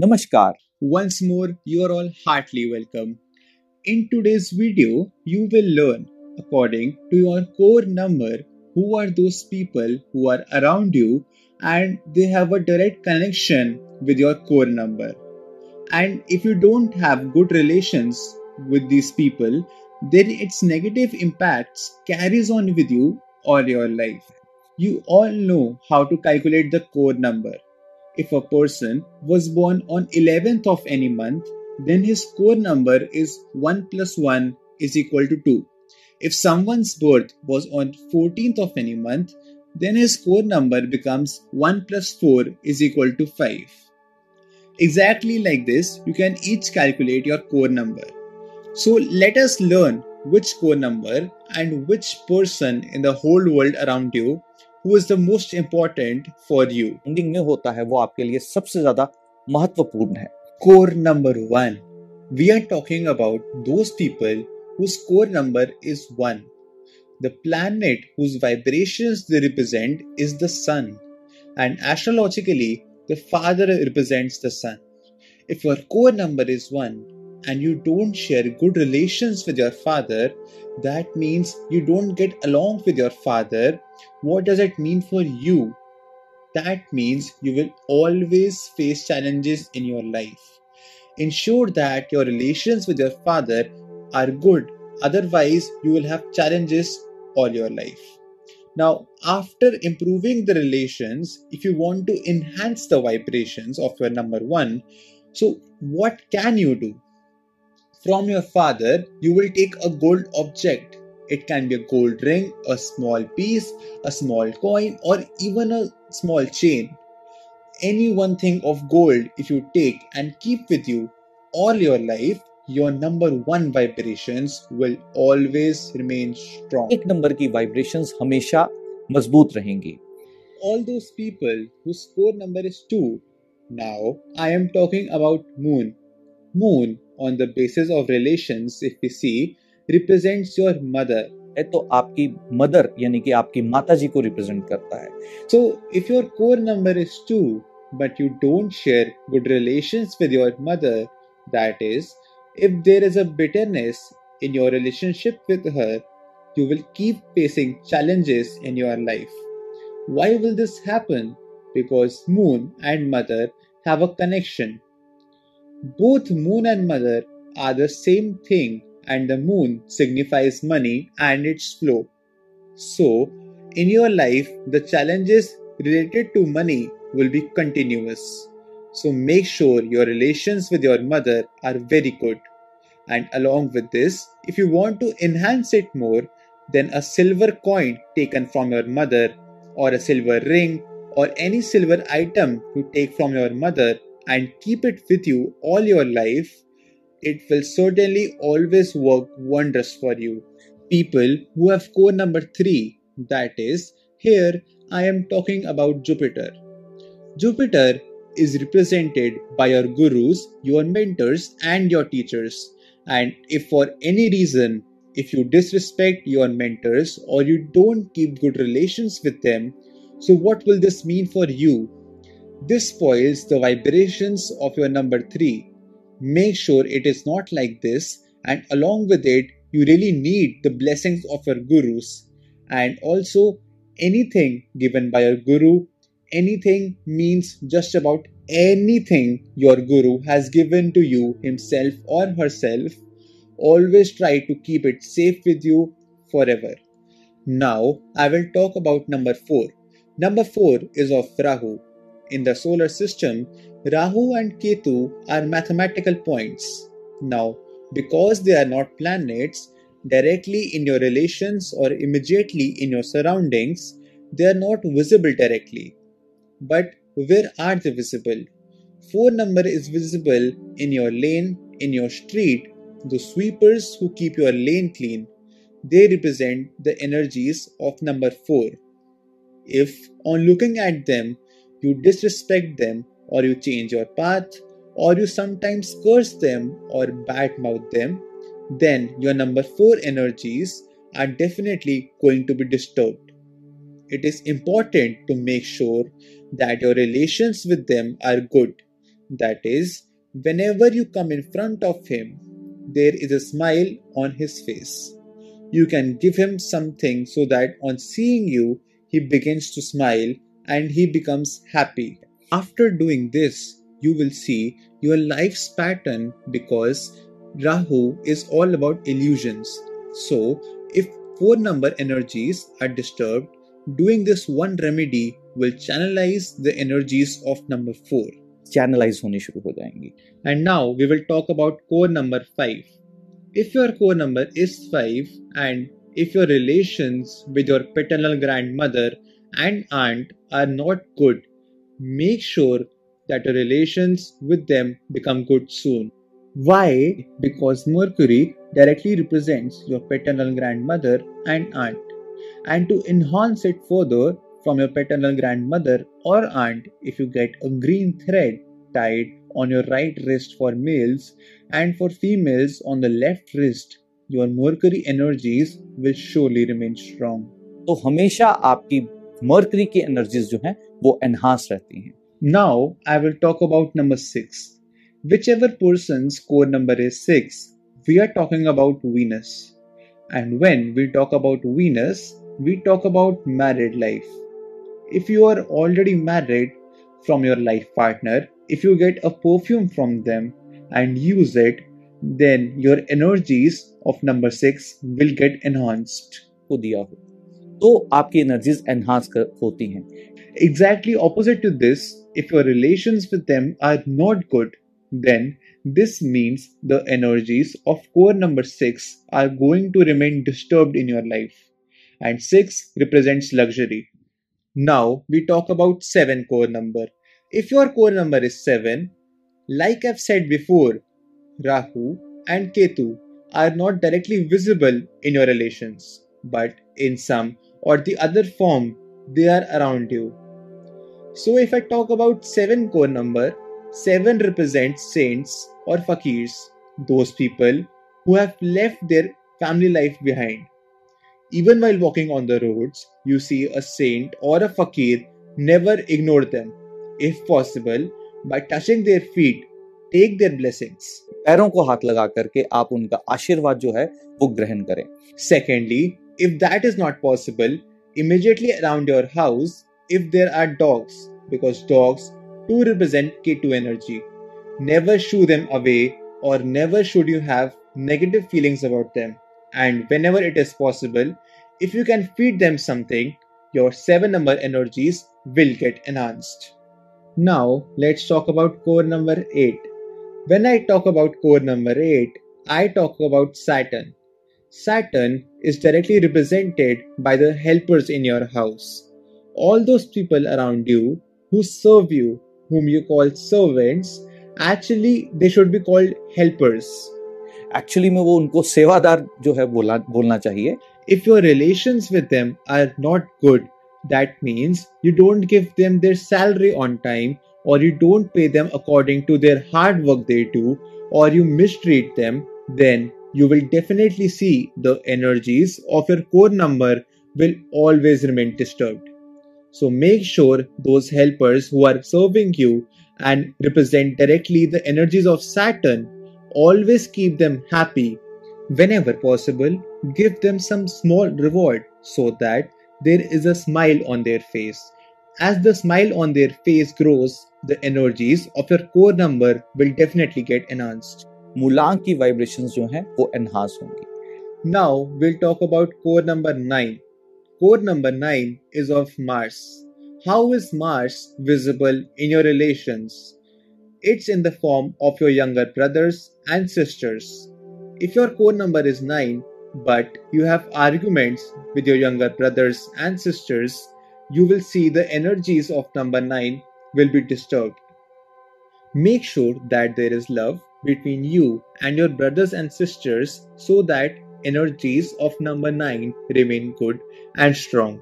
Namaskar. Once more, you are all heartily welcome. In today's video, you will learn according to your core number who are those people who are around you and they have a direct connection with your core number. And if you don't have good relations with these people, then its negative impacts carries on with you all your life. You all know how to calculate the core number. If a person was born on 11th of any month, then his core number is 1 plus 1 is equal to 2. If someone's birth was on 14th of any month, then his core number becomes 1 plus 4 is equal to 5. Exactly like this, you can each calculate your core number. So let us learn which core number and which person in the whole world around you who is the most important for you. Ending में होता है वो आपके लिए सबसे ज्यादा महत्वपूर्ण है Core number 1. We are talking about those people whose core number is 1. The planet whose vibrations they represent is the sun, and astrologically, the father represents the sun. If your core number is 1 and you don't share good relations with your father, that means you don't get along with your father. What does it mean for you? That means you will always face challenges in your life. Ensure that your relations with your father are good, otherwise, you will have challenges all your life. Now, after improving the relations, if you want to enhance the vibrations of your number one, so what can you do? From your father, you will take a gold object. It can be a gold ring, a small piece, a small coin, or even a small chain. Any one thing of gold, if you take and keep with you all your life, your number one vibrations will always remain strong. एक number की vibrations हमेशा मजबूत रहेंगी All those people whose core number is 2. Now, I am talking about Moon. Moon, on the basis of relation if you see represents your mother है तो आपकी mother यानी कि आपकी माताजी को रिप्रेजेंट करता है। So if your core number is two but you don't share good relation with your mother that is if there is a bitterness in your relationship with her you will keep facing challenges in your life why will this happen because moon and mother have a connection Both moon and mother are the same thing, and the moon signifies money and its flow. So, in your life, the challenges related to money will be continuous. So, make sure your relations with your mother are very good. And along with this, if you want to enhance it more, then a silver coin taken from your mother, or a silver ring, or any silver item you take from your mother and keep it with you all your life, it will certainly always work wonders for you. People who have core number 3, that is, here I am talking about Jupiter. Jupiter is represented by your gurus, your mentors, and your teachers. And if for any reason, if you disrespect your mentors or you don't keep good relations with them, so what will this mean for you? This spoils the vibrations of your number 3. Make sure it is not like this, and along with it, you really need the blessings of your gurus. And also, anything given by your guru, anything means just about anything your guru has given to you himself or herself. Always try to keep it safe with you forever. Now, I will talk about number 4. Number 4 is of Rahu. In the solar system, Rahu and Ketu are mathematical points. Now, because they are not planets directly in your relations or immediately in your surroundings, they are not visible directly. But where are they visible? 4 number is visible in your lane, in your street, the sweepers who keep your lane clean. They represent the energies of number 4. If, on looking at them, you disrespect them, or you change your path, or you sometimes curse them or badmouth them, then your number 4 energies are definitely going to be disturbed. It is important to make sure that your relations with them are good. That is, whenever you come in front of him, there is a smile on his face. You can give him something so that on seeing you, he begins to smile and he becomes happy. After doing this, you will see your life's pattern because Rahu is all about illusions. So, if four number energies are disturbed, doing this one remedy will channelize the energies of number 4. Channelize hone shuru ho. And now we will talk about core number 5. If your core number is 5 and if your relations with your paternal grandmother and aunt are not good, make sure that your relations with them become good soon. Why? Because Mercury directly represents your paternal grandmother and aunt. And to enhance it further from your paternal grandmother or aunt, if you get a green thread tied on your right wrist for males and for females on the left wrist, your Mercury energies will surely remain strong. तो हमेशा आपकी mercury की energies जो हैं वो enhance रहती हैं Now I will talk about number 6. Whichever person's core number is 6, we are talking about Venus. And when we talk about Venus, we talk about married life. If you are already married from your life partner, if you get a perfume from them and use it, then your energies of number 6 will get enhanced. तो आपकी energies enhance होती हैं। Exactly opposite to this if your relation with them are not good then this means the energies of core number six are going to remain disturb in your life and six represents luxury now we talk about seven core number if your core number is seven like eve set before Rahu and Ketu are not directly visible in your relation but in some or the other form, they are around you. So, if I talk about 7 core number, 7 represents saints or fakirs, those people who have left their family life behind. Even while walking on the roads, you see a saint or a fakir, never ignore them. If possible, by touching their feet, take their blessings. पैरों को हाथ लगा करके आप उनका आशीर्वाद जो है वो ग्रहण करें Secondly, if that is not possible, immediately around your house, if there are dogs, because dogs do represent Ketu energy, never shoo them away or never should you have negative feelings about them. And whenever it is possible, if you can feed them something, your 7 number energies will get enhanced. Now, let's talk about core number 8. When I talk about core number 8, I talk about Saturn. Saturn is directly represented by the helpers in your house. All those people around you who serve you, whom you call servants, actually they should be called helpers. Actually में वो उनको सेवादार जो है बोला बोलना चाहिए If your relations with them are not good, that means you don't give them their salary on time, or you don't pay them according to their hard work they do, or you mistreat them, then you will definitely see the energies of your core number will always remain disturbed. So make sure those helpers who are serving you and represent directly the energies of Saturn always keep them happy. Whenever possible, give them some small reward so that there is a smile on their face. As the smile on their face grows, the energies of your core number will definitely get enhanced. मूलांक की vibrations जो हैं वो enhance होंगी Now we'll talk about core number 9. Core number 9 is of Mars. How is Mars visible in your relations? It's in the form of your younger brothers and sisters. If your core number is 9, but you have arguments with your younger brothers and sisters, you will see the energies of number 9 will be disturbed. Make sure that there is love between you and your brothers and sisters so that energies of number 9 remain good and strong.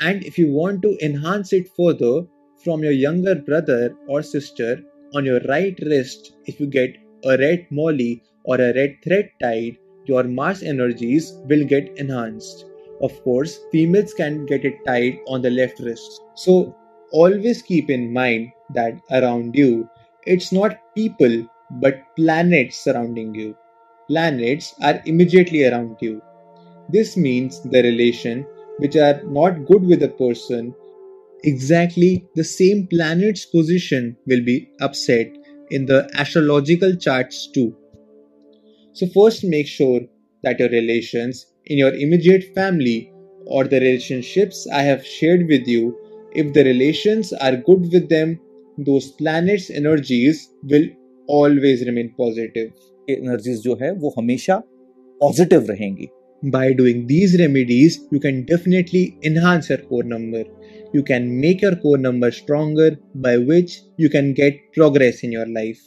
And if you want to enhance it further from your younger brother or sister on your right wrist, if you get a red molly or a red thread tied, your Mars energies will get enhanced. Of course, females can get it tied on the left wrist. So always keep in mind that around you, it's not people but planets surrounding you. Planets are immediately around you. This means the relation which are not good with a person, exactly the same planet's position will be upset in the astrological charts too. So, first make sure that your relations in your immediate family or the relationships I have shared with you, if the relations are good with them, those planets' energies will always remain positive. Energies जो है वो हमेशा positive रहेंगी By doing these remedies, you can definitely enhance your core number. You can make your core number stronger, by which you can get progress in your life.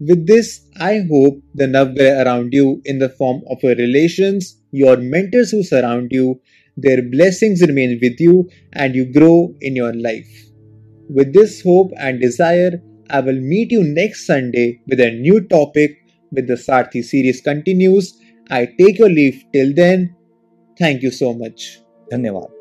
With this, I hope the Navgrah around you in the form of your relations, your mentors who surround you, their blessings remain with you and you grow in your life. With this hope and desire, I will meet you next Sunday with a new topic with the Sarthi series continues I take your leave till then. Thank you so much. धन्यवाद